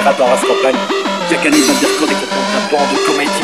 pirates en race campagne. Chaque année, ils ont des records de la bande, de.